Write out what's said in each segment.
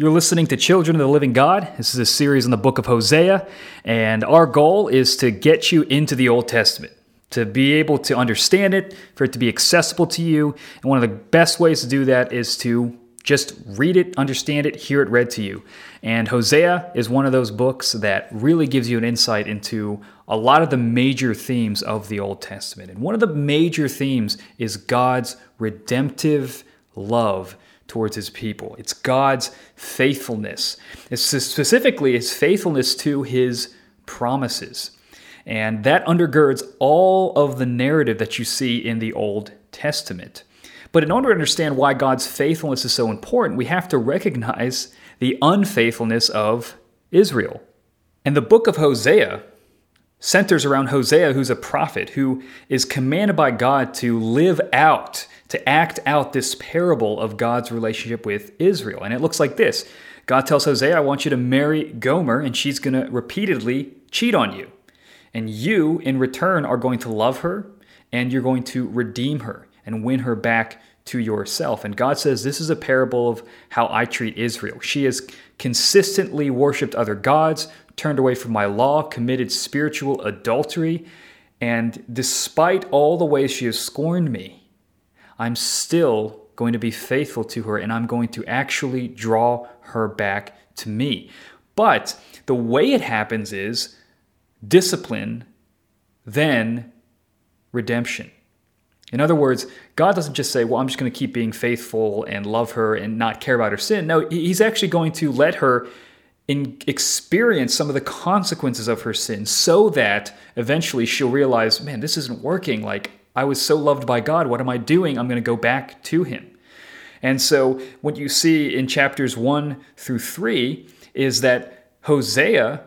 You're listening to Children of the Living God. This is a series on the book of Hosea, and our goal is to get you into the Old Testament, to be able to understand it, for it to be accessible to you. And one of the best ways to do that is to just read it, understand it, hear it read to you. And Hosea is one of those books that really gives you an insight into a lot of the major themes of the Old Testament. And one of the major themes is God's redemptive love towards his people. It's God's faithfulness. It's specifically his faithfulness to his promises. And that undergirds all of the narrative that you see in the Old Testament. But in order to understand why God's faithfulness is so important, we have to recognize the unfaithfulness of Israel. And the book of Hosea centers around Hosea, who's a prophet, who is commanded by God to live out to act out this parable of God's relationship with Israel. And it looks like this God tells Hosea, I want you to marry Gomer, and she's going to repeatedly cheat on you. And you, in return, are going to love her, and you're going to redeem her and win her back to yourself. And God says, This is a parable of how I treat Israel. She has consistently worshiped other gods, turned away from my law, committed spiritual adultery, and despite all the ways she has scorned me, I'm still going to be faithful to her and I'm going to actually draw her back to me. But the way it happens is discipline, then redemption. In other words, God doesn't just say, Well, I'm just going to keep being faithful and love her and not care about her sin. No, He's actually going to let her in experience some of the consequences of her sin so that eventually she'll realize, Man, this isn't working. Like, I was so loved by God. What am I doing? I'm going to go back to Him. And so, what you see in chapters one through three is that Hosea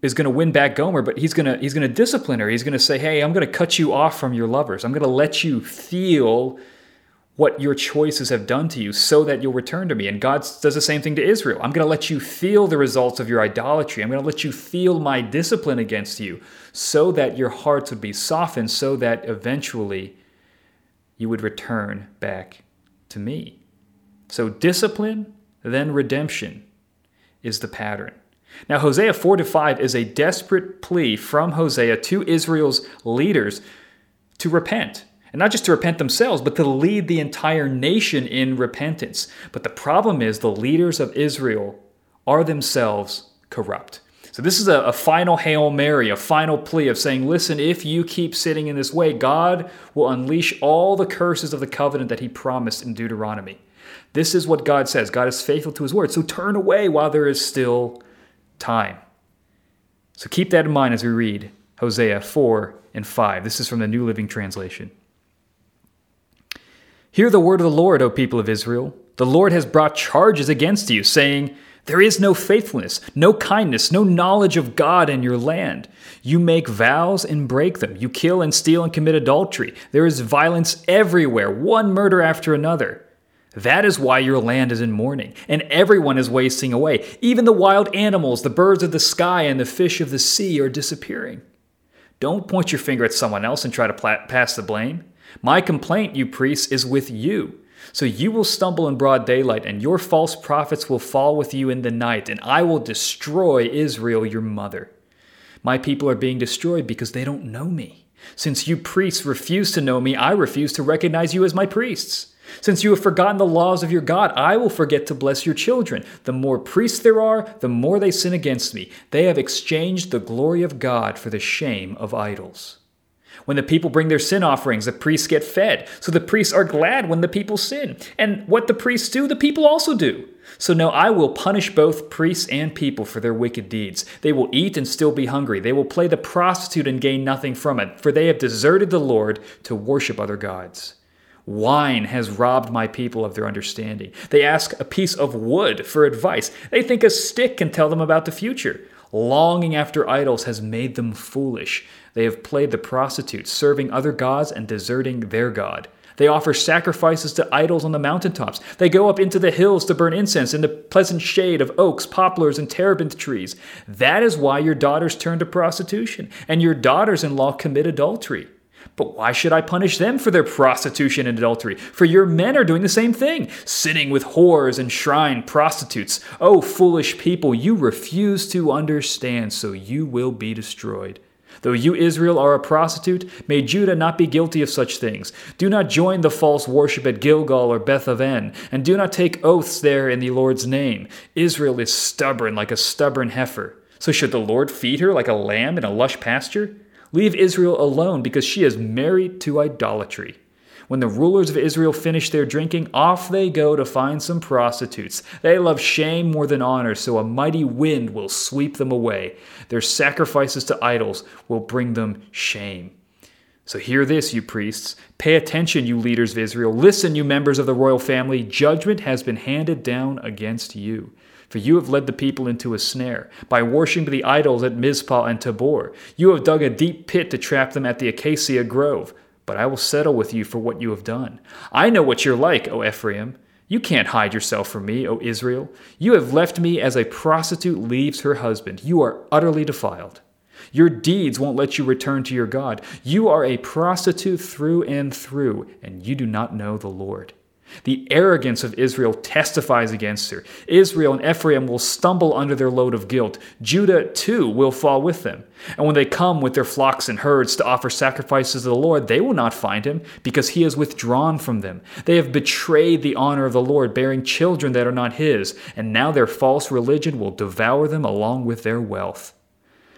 is going to win back Gomer, but he's going to he's going to discipline her. He's going to say, "Hey, I'm going to cut you off from your lovers. I'm going to let you feel what your choices have done to you so that you'll return to me. And God does the same thing to Israel. I'm going to let you feel the results of your idolatry. I'm going to let you feel my discipline against you so that your hearts would be softened, so that eventually you would return back to me. So, discipline, then redemption is the pattern. Now, Hosea 4 to 5 is a desperate plea from Hosea to Israel's leaders to repent and not just to repent themselves, but to lead the entire nation in repentance. But the problem is the leaders of Israel are themselves corrupt. So, this is a, a, final Hail Mary, a final plea of saying, listen, if you keep sitting in this way, God will unleash all the curses of the covenant that He promised in Deuteronomy. This is what God says. God is faithful to His word. So, turn away while there is still time. So, keep that in mind as we read Hosea 4 and 5. This is from the New Living Translation. Hear the word of the Lord, O people of Israel. The Lord has brought charges against you, saying, There is no faithfulness, no kindness, no knowledge of God in your land. You make vows and break them. You kill and steal and commit adultery. There is violence everywhere, one murder after another. That is why your land is in mourning, and everyone is wasting away. Even the wild animals, the birds of the sky, and the fish of the sea are disappearing. Don't point your finger at someone else and try to pass the blame. My complaint, you priests, is with you. So you will stumble in broad daylight, and your false prophets will fall with you in the night, and I will destroy Israel, your mother. My people are being destroyed because they don't know me. Since you priests refuse to know me, I refuse to recognize you as my priests. Since you have forgotten the laws of your God, I will forget to bless your children. The more priests there are, the more they sin against me. They have exchanged the glory of God for the shame of idols. When the people bring their sin offerings, the priests get fed. So the priests are glad when the people sin. And what the priests do, the people also do. So now I will punish both priests and people for their wicked deeds. They will eat and still be hungry. They will play the prostitute and gain nothing from it, for they have deserted the Lord to worship other gods. Wine has robbed my people of their understanding. They ask a piece of wood for advice. They think a stick can tell them about the future. Longing after idols has made them foolish. They have played the prostitute, serving other gods and deserting their God. They offer sacrifices to idols on the mountaintops. They go up into the hills to burn incense in the pleasant shade of oaks, poplars, and terebinth trees. That is why your daughters turn to prostitution, and your daughters in law commit adultery. But why should I punish them for their prostitution and adultery? For your men are doing the same thing, sitting with whores and shrine prostitutes. Oh, foolish people, you refuse to understand, so you will be destroyed. Though you, Israel, are a prostitute, may Judah not be guilty of such things. Do not join the false worship at Gilgal or Beth Aven, and do not take oaths there in the Lord's name. Israel is stubborn like a stubborn heifer. So should the Lord feed her like a lamb in a lush pasture? Leave Israel alone because she is married to idolatry. When the rulers of Israel finish their drinking, off they go to find some prostitutes. They love shame more than honor, so a mighty wind will sweep them away. Their sacrifices to idols will bring them shame. So hear this, you priests. Pay attention, you leaders of Israel. Listen, you members of the royal family. Judgment has been handed down against you. For you have led the people into a snare, by worshiping the idols at Mizpah and Tabor. You have dug a deep pit to trap them at the acacia grove. But I will settle with you for what you have done. I know what you're like, O Ephraim. You can't hide yourself from me, O Israel. You have left me as a prostitute leaves her husband. You are utterly defiled. Your deeds won't let you return to your God. You are a prostitute through and through, and you do not know the Lord. The arrogance of Israel testifies against her. Israel and Ephraim will stumble under their load of guilt. Judah, too, will fall with them. And when they come with their flocks and herds to offer sacrifices to the Lord, they will not find him, because he has withdrawn from them. They have betrayed the honor of the Lord, bearing children that are not his, and now their false religion will devour them along with their wealth.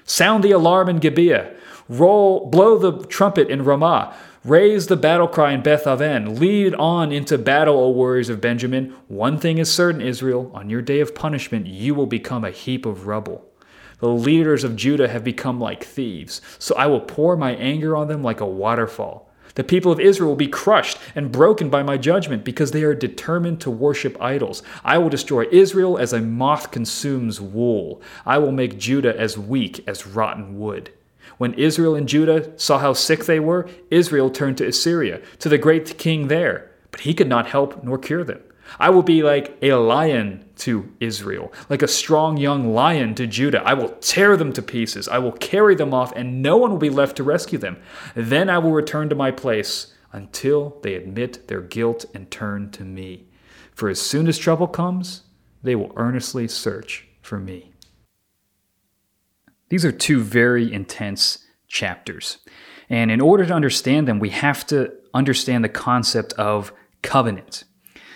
Sound the alarm in Gibeah. Roll, blow the trumpet in Ramah. Raise the battle cry in Beth Aven. Lead on into battle, O warriors of Benjamin. One thing is certain, Israel on your day of punishment, you will become a heap of rubble. The leaders of Judah have become like thieves, so I will pour my anger on them like a waterfall. The people of Israel will be crushed and broken by my judgment because they are determined to worship idols. I will destroy Israel as a moth consumes wool. I will make Judah as weak as rotten wood. When Israel and Judah saw how sick they were, Israel turned to Assyria, to the great king there, but he could not help nor cure them. I will be like a lion to Israel, like a strong young lion to Judah. I will tear them to pieces. I will carry them off, and no one will be left to rescue them. Then I will return to my place until they admit their guilt and turn to me. For as soon as trouble comes, they will earnestly search for me. These are two very intense chapters. And in order to understand them, we have to understand the concept of covenant.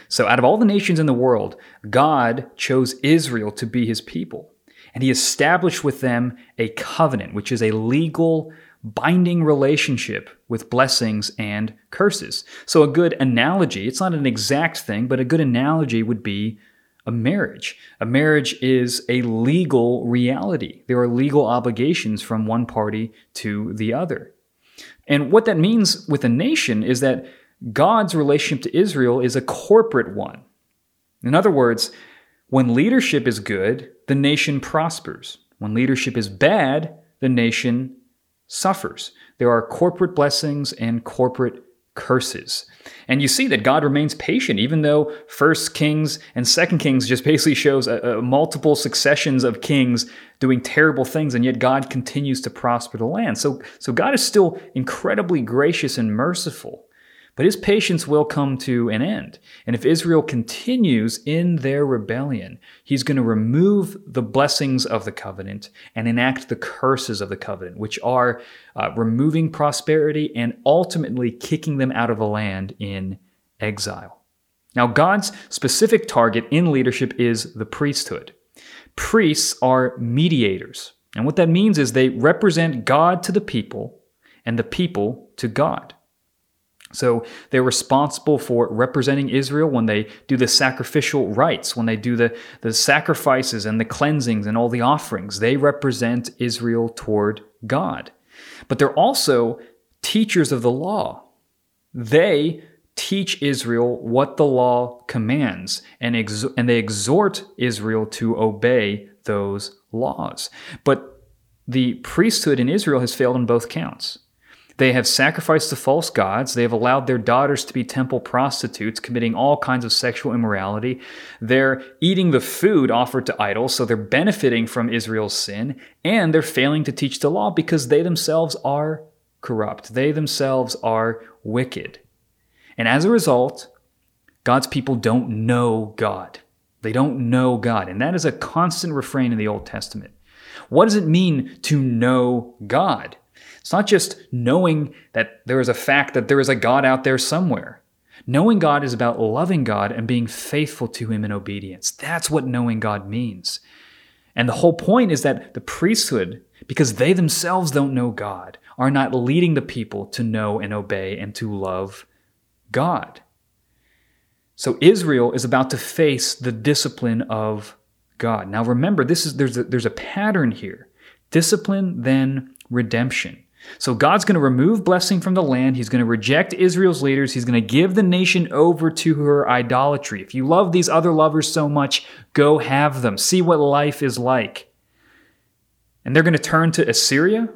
So, out of all the nations in the world, God chose Israel to be his people. And he established with them a covenant, which is a legal, binding relationship with blessings and curses. So, a good analogy, it's not an exact thing, but a good analogy would be a marriage. A marriage is a legal reality. There are legal obligations from one party to the other. And what that means with a nation is that God's relationship to Israel is a corporate one. In other words, when leadership is good, the nation prospers. When leadership is bad, the nation suffers. There are corporate blessings and corporate curses. And you see that God remains patient, even though First Kings and Second Kings just basically shows a, a multiple successions of kings doing terrible things, and yet God continues to prosper the land. So, so God is still incredibly gracious and merciful. But his patience will come to an end. And if Israel continues in their rebellion, he's going to remove the blessings of the covenant and enact the curses of the covenant, which are uh, removing prosperity and ultimately kicking them out of the land in exile. Now, God's specific target in leadership is the priesthood. Priests are mediators. And what that means is they represent God to the people and the people to God. So they're responsible for representing Israel when they do the sacrificial rites, when they do the, the sacrifices and the cleansings and all the offerings. They represent Israel toward God. But they're also teachers of the law. They teach Israel what the law commands, and, ex- and they exhort Israel to obey those laws. But the priesthood in Israel has failed on both counts. They have sacrificed to false gods. They have allowed their daughters to be temple prostitutes, committing all kinds of sexual immorality. They're eating the food offered to idols, so they're benefiting from Israel's sin, and they're failing to teach the law because they themselves are corrupt. They themselves are wicked. And as a result, God's people don't know God. They don't know God. And that is a constant refrain in the Old Testament. What does it mean to know God? It's not just knowing that there is a fact that there is a God out there somewhere. Knowing God is about loving God and being faithful to Him in obedience. That's what knowing God means. And the whole point is that the priesthood, because they themselves don't know God, are not leading the people to know and obey and to love God. So Israel is about to face the discipline of God. Now remember, this is there's a, there's a pattern here. Discipline, then redemption. So God's going to remove blessing from the land. He's going to reject Israel's leaders. He's going to give the nation over to her idolatry. If you love these other lovers so much, go have them. See what life is like. And they're going to turn to Assyria.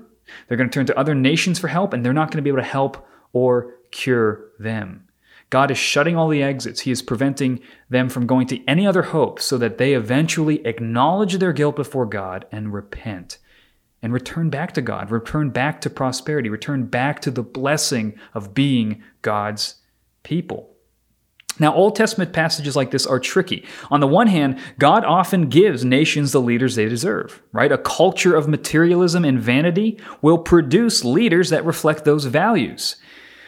They're going to turn to other nations for help, and they're not going to be able to help or cure them. God is shutting all the exits. He is preventing them from going to any other hope so that they eventually acknowledge their guilt before God and repent and return back to God, return back to prosperity, return back to the blessing of being God's people. Now, Old Testament passages like this are tricky. On the one hand, God often gives nations the leaders they deserve, right? A culture of materialism and vanity will produce leaders that reflect those values.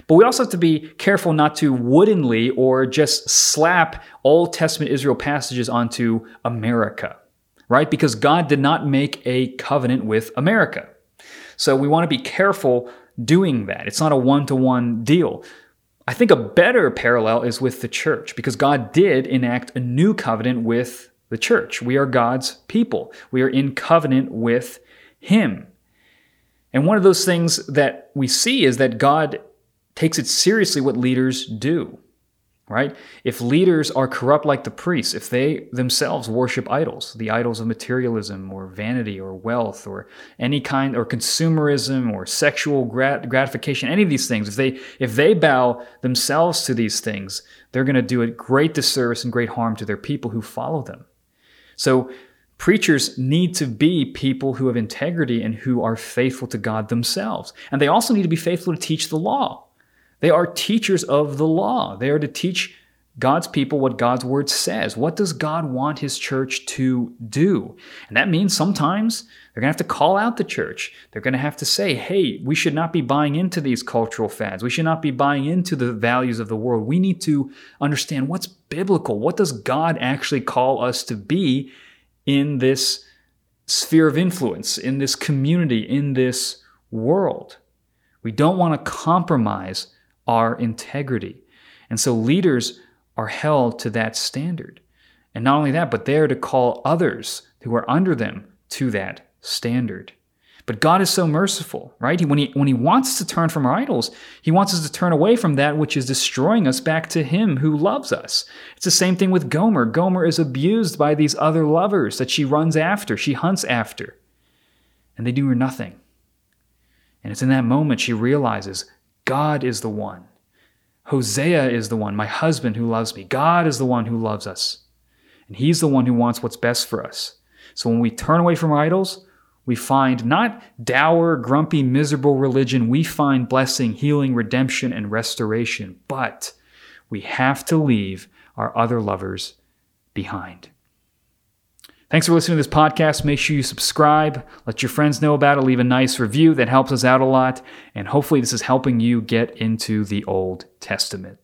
But we also have to be careful not to woodenly or just slap Old Testament Israel passages onto America right? Because God did not make a covenant with America. So we want to be careful doing that. It's not a one to one deal. I think a better parallel is with the church because God did enact a new covenant with the church. We are God's people, we are in covenant with Him. And one of those things that we see is that God takes it seriously what leaders do right? If leaders are corrupt like the priests, if they themselves worship idols, the idols of materialism or vanity or wealth or any kind or consumerism or sexual grat- gratification, any of these things, if they if they bow themselves to these things, they're going to do a great disservice and great harm to their people who follow them. So preachers need to be people who have integrity and who are faithful to God themselves. And they also need to be faithful to teach the law. They are teachers of the law. They are to teach God's people what God's word says. What does God want his church to do? And that means sometimes they're going to have to call out the church. They're going to have to say, hey, we should not be buying into these cultural fads. We should not be buying into the values of the world. We need to understand what's biblical. What does God actually call us to be in this sphere of influence, in this community, in this world? We don't want to compromise our integrity. And so leaders are held to that standard. And not only that, but they're to call others who are under them to that standard. But God is so merciful, right? When he, when he wants us to turn from our idols, He wants us to turn away from that which is destroying us back to Him who loves us. It's the same thing with Gomer. Gomer is abused by these other lovers that she runs after, she hunts after, and they do her nothing. And it's in that moment she realizes God is the one. Hosea is the one, my husband who loves me. God is the one who loves us. And He's the one who wants what's best for us. So when we turn away from idols, we find not dour, grumpy, miserable religion. We find blessing, healing, redemption, and restoration. But we have to leave our other lovers behind. Thanks for listening to this podcast. Make sure you subscribe, let your friends know about it, leave a nice review. That helps us out a lot. And hopefully, this is helping you get into the Old Testament.